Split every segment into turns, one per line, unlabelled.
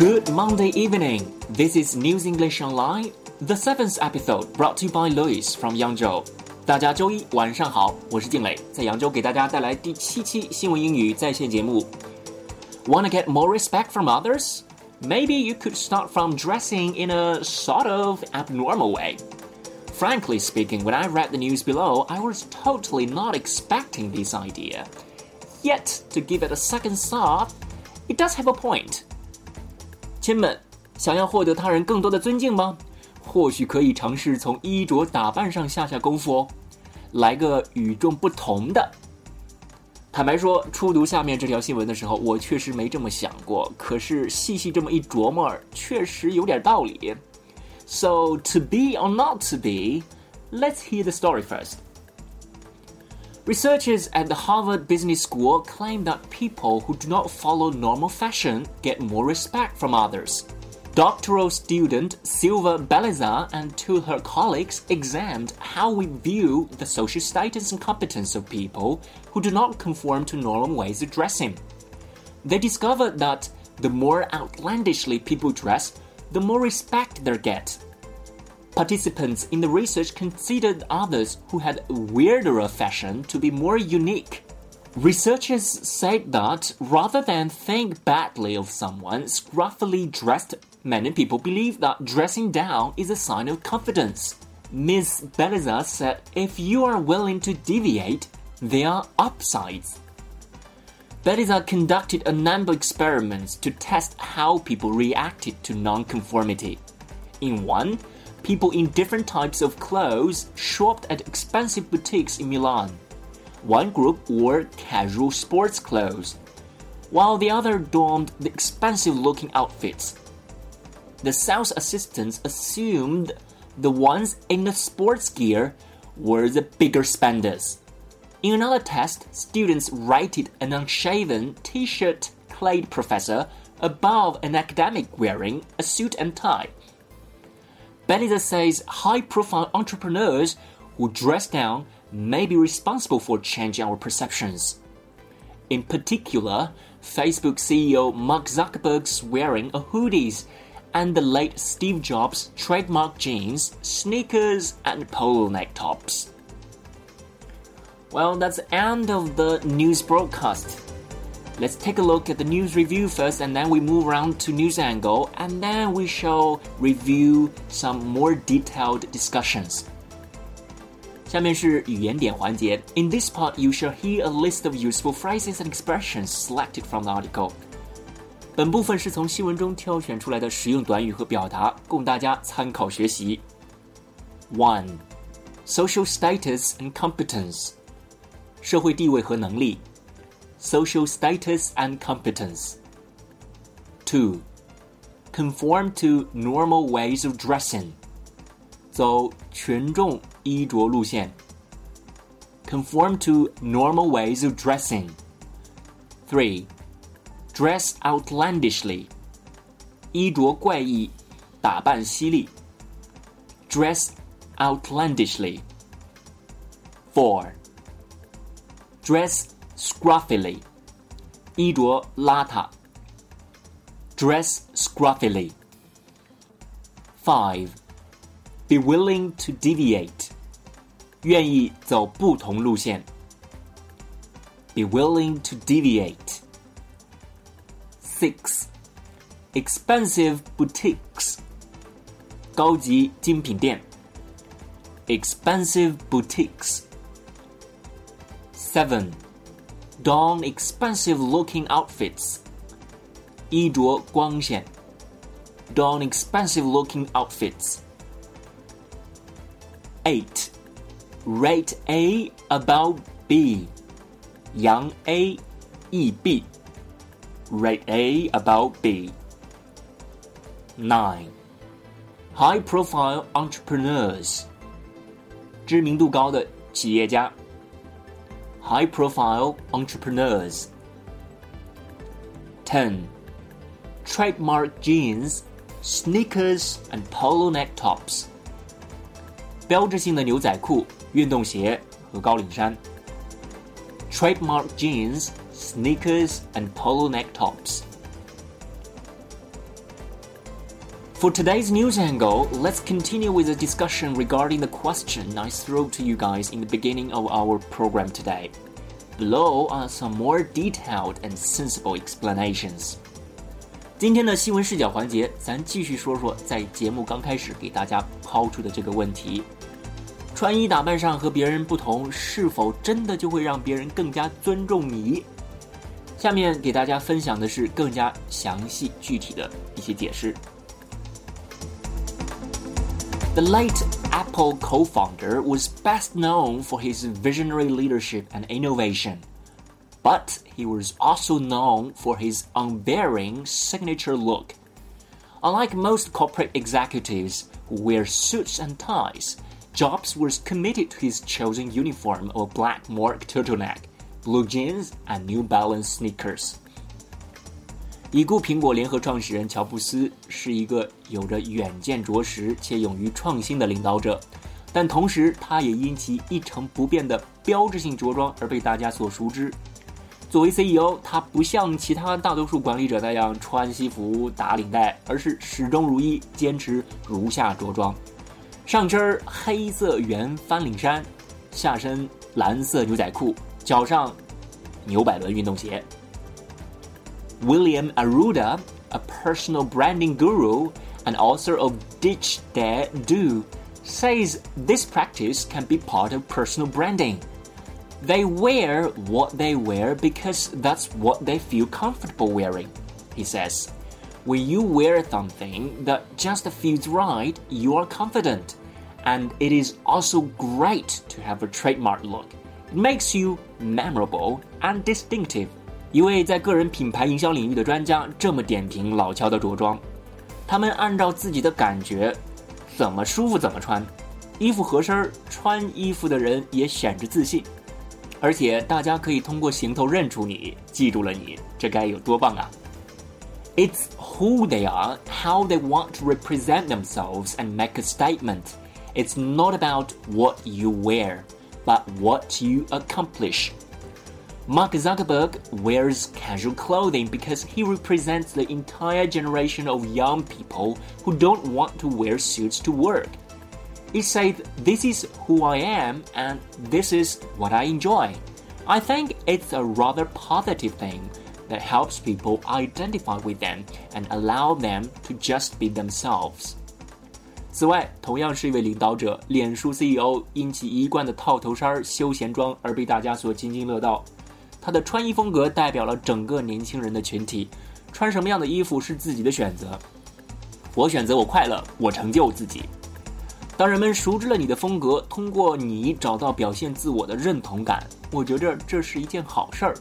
Good Monday evening. This is News English Online, the seventh episode brought to you by Lewis from Yangzhou. 大家周一晚上好，我是靖磊，在扬州给大家带来第七期新闻英语在线节目。Wanna get more respect from others? Maybe you could start from dressing in a sort of abnormal way. Frankly speaking, when I read the news below, I was totally not expecting this idea. Yet, to give it a second thought, it does have a point. 亲们，想要获得他人更多的尊敬吗？或许可以尝试从衣着打扮上下下功夫哦，来个与众不同的。坦白说，初读下面这条新闻的时候，我确实没这么想过。可是细细这么一琢磨，确实有点道理。So to be or not to be, let's hear the story first. Researchers at the Harvard Business School claim that people who do not follow normal fashion get more respect from others. Doctoral student Silvia Bellezza and two her colleagues examined how we view the social status and competence of people who do not conform to normal ways of dressing. They discovered that the more outlandishly people dress, the more respect they get. Participants in the research considered others who had weirder fashion to be more unique. Researchers said that rather than think badly of someone scruffily dressed, many people believe that dressing down is a sign of confidence. Ms. Bellezza said if you are willing to deviate, there are upsides. Bellezza conducted a number of experiments to test how people reacted to nonconformity. In one, people in different types of clothes shopped at expensive boutiques in Milan. One group wore casual sports clothes, while the other donned the expensive looking outfits. The sales assistants assumed the ones in the sports gear were the bigger spenders. In another test, students rated an unshaven, t shirt clad professor above an academic wearing a suit and tie. Bellezza says high profile entrepreneurs who dress down may be responsible for changing our perceptions. In particular, Facebook CEO Mark Zuckerberg's wearing a hoodies and the late Steve Jobs' trademark jeans, sneakers, and polo neck tops. Well, that's the end of the news broadcast. Let's take a look at the news review first, and then we move around to news angle, and then we shall review some more detailed discussions. 下面是语言点环节. In this part, you shall hear a list of useful phrases and expressions selected from the article. 本部分是从新闻中挑选出来的实用短语和表达，供大家参考学习。One, social status and competence. 社会地位和能力。 social status and competence. 2. Conform to normal ways of dressing. 走群众衣着路线. Conform to normal ways of dressing. 3. Dress outlandishly. 衣着怪异，打扮犀利. Dress outlandishly. 4. Dress scruffily，衣着邋遢；dress scruffily。Five, be willing to deviate，愿意走不同路线。Be willing to deviate. Six, expensive boutiques，高级精品店。Expensive boutiques. Seven don expensive looking outfits. 衣着光鲜. Don expensive looking outfits. 8. Rate A about B. 扬 A 抑 B. Rate A about B. 9. High profile entrepreneurs. 知名度高的企业家 high profile entrepreneurs. 10. Trademark jeans, sneakers, and polo neck tops. 标志性的牛仔裤、运动鞋和高领衫。Trademark jeans, sneakers, and polo neck tops. For today's news angle, let's continue with a discussion regarding the question I threw to you guys in the beginning of our program today. Below are some more detailed and sensible explanations. 今天的新闻视角环节，咱继续说说在节目刚开始给大家抛出的这个问题：穿衣打扮上和别人不同，是否真的就会让别人更加尊重你？下面给大家分享的是更加详细具体的一些解释。 The late Apple co founder was best known for his visionary leadership and innovation, but he was also known for his unvarying signature look. Unlike most corporate executives who wear suits and ties, Jobs was committed to his chosen uniform of black mock turtleneck, blue jeans, and New Balance sneakers. 已故苹果联合创始人乔布斯是一个有着远见卓识且勇于创新的领导者，但同时他也因其一成不变的标志性着装而被大家所熟知。作为 CEO，他不像其他大多数管理者那样穿西服打领带，而是始终如一，坚持如下着装：上身黑色圆翻领衫，下身蓝色牛仔裤，脚上牛百伦运动鞋。William Arruda, a personal branding guru and author of Ditch Dare Do, says this practice can be part of personal branding. They wear what they wear because that's what they feel comfortable wearing, he says. When you wear something that just feels right, you are confident. And it is also great to have a trademark look. It makes you memorable and distinctive. 一位在个人品牌营销领域的专家这么点评老乔的着装：他们按照自己的感觉，怎么舒服怎么穿，衣服合身，穿衣服的人也显着自信，而且大家可以通过行头认出你，记住了你，这该有多棒啊！It's who they are, how they want to represent themselves and make a statement. It's not about what you wear, but what you accomplish. Mark Zuckerberg wears casual clothing because he represents the entire generation of young people who don't want to wear suits to work. He said, This is who I am and this is what I enjoy. I think it's a rather positive thing that helps people identify with them and allow them to just be themselves. 此外，同样是一位领导者，脸书 CEO 因其一贯的套头衫、休闲装而被大家所津津乐道。 他的穿衣风格代表了整个年轻人的群体，穿什么样的衣服是自己的选择。我选择我快乐，我成就自己。当人们熟知了你的风格，通过你找到表现自我的认同感，我觉着这是一件好事儿。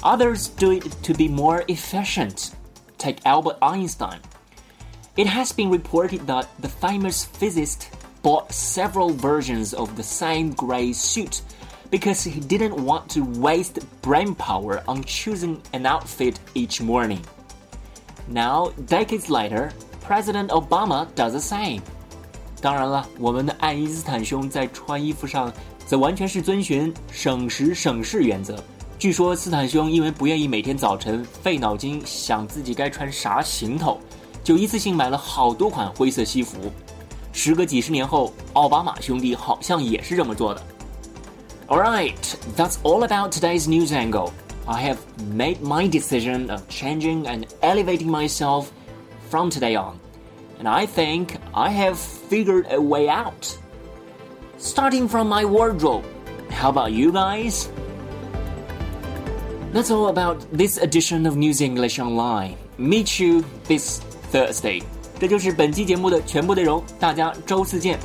Others do it to be more efficient. Take Albert Einstein. It has been reported that the famous physicist bought several versions of the same gray suit because he didn't want to waste brain power on choosing an outfit each morning. Now, decades later, President Obama does the same. 当然了，我们的爱因斯坦兄在穿衣服上则完全是遵循省时省事原则。据说斯坦兄因为不愿意每天早晨费脑筋想自己该穿啥行头，就一次性买了好多款灰色西服。时隔几十年后，奥巴马兄弟好像也是这么做的。 Alright, that's all about today's news angle. I have made my decision of changing and elevating myself from today on, and I think I have figured a way out. Starting from my wardrobe. How about you guys? That's all about this edition of News English Online. Meet you this Thursday. 这就是本期节目的全部内容，大家周四见。